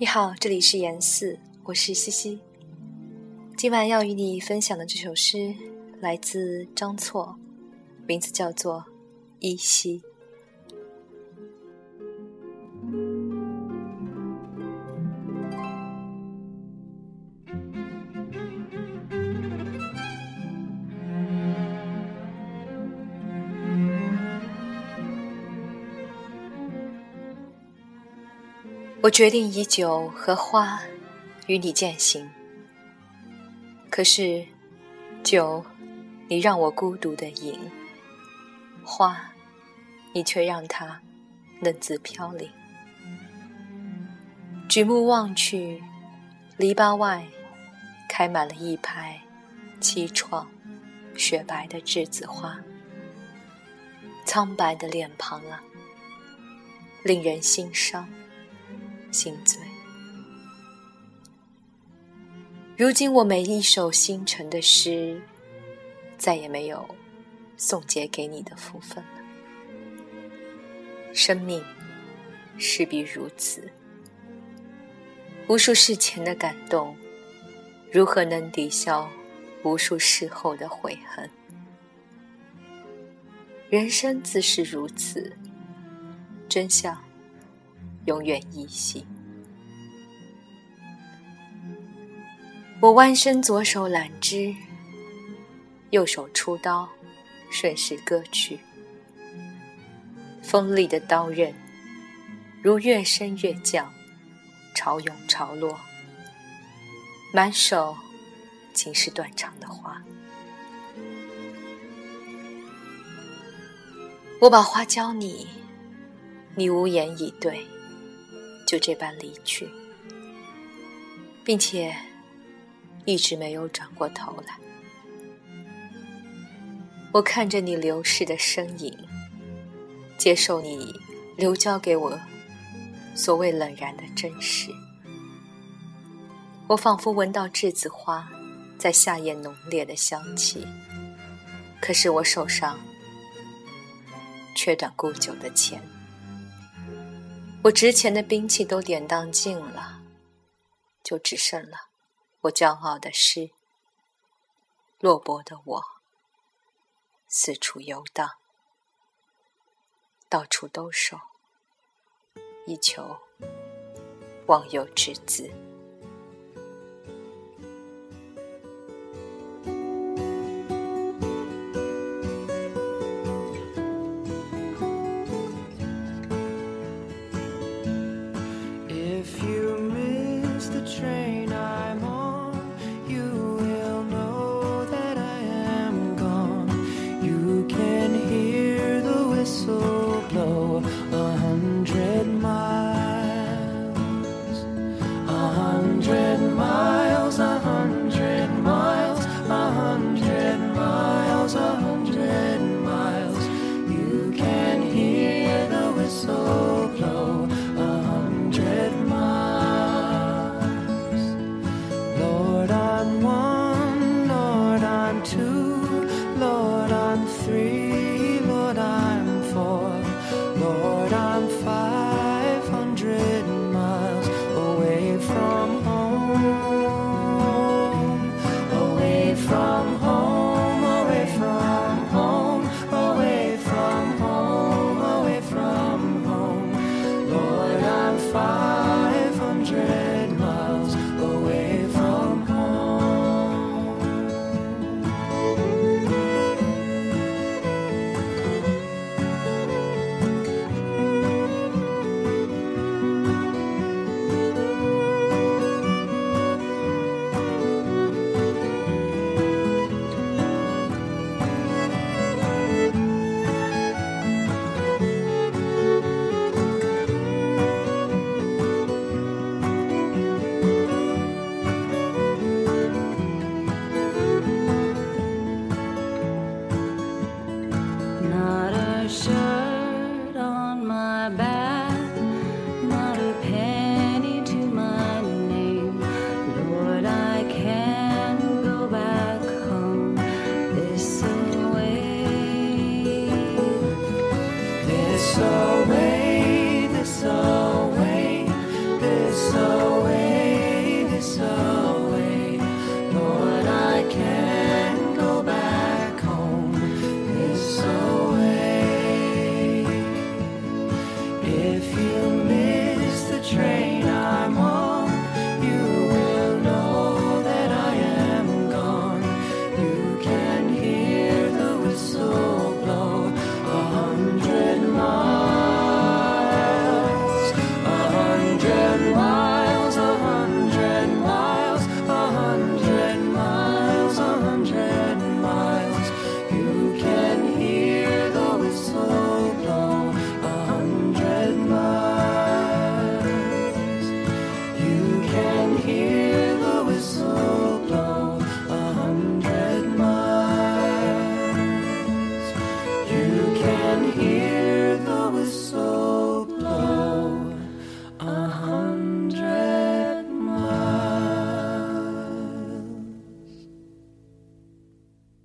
你好，这里是严四，我是西西。今晚要与你分享的这首诗来自张错，名字叫做《依稀》。我决定以酒和花与你践行，可是酒，你让我孤独的饮；花，你却让它嫩自飘零。举目望去，篱笆外开满了一排凄怆、雪白的栀子花，苍白的脸庞啊，令人心伤。心醉。如今我每一首星辰的诗，再也没有送结给你的福分了。生命势必如此，无数事前的感动，如何能抵消无数事后的悔恨？人生自是如此，真相。永远依稀。我弯身，左手揽枝，右手出刀，顺势割去。锋利的刀刃，如越升越降，潮涌潮落。满手尽是断肠的花。我把花交你，你无言以对。就这般离去，并且一直没有转过头来。我看着你流逝的身影，接受你留交给我所谓冷然的真实。我仿佛闻到栀子花在夏夜浓烈的香气，可是我手上缺短固久的钱。我值钱的兵器都典当尽了，就只剩了我骄傲的诗。落魄的我，四处游荡，到处兜售，以求忘忧之资。it's so. soul.